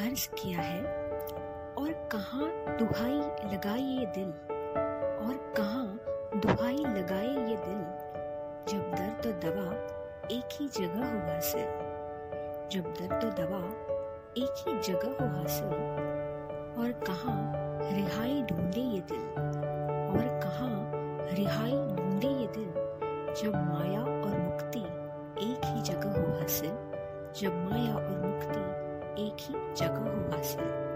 अर्ज़ किया है और कहाँ दुहाई लगाए ये दिल? और कहाँ दुहाई लगाए ये दिल? जब दर्द तो दवा एक ही जगह हो हासिल। जब दर्द तो दवा एक ही जगह हो हासिल। और कहाँ रिहाई ढूंढे ये दिल? और कहाँ रिहाई ढूंढे ये दिल? जब माया और मुक्ति एक ही जगह हो हासिल। जब माया और मुक्ति एक ही जगह हो हासिल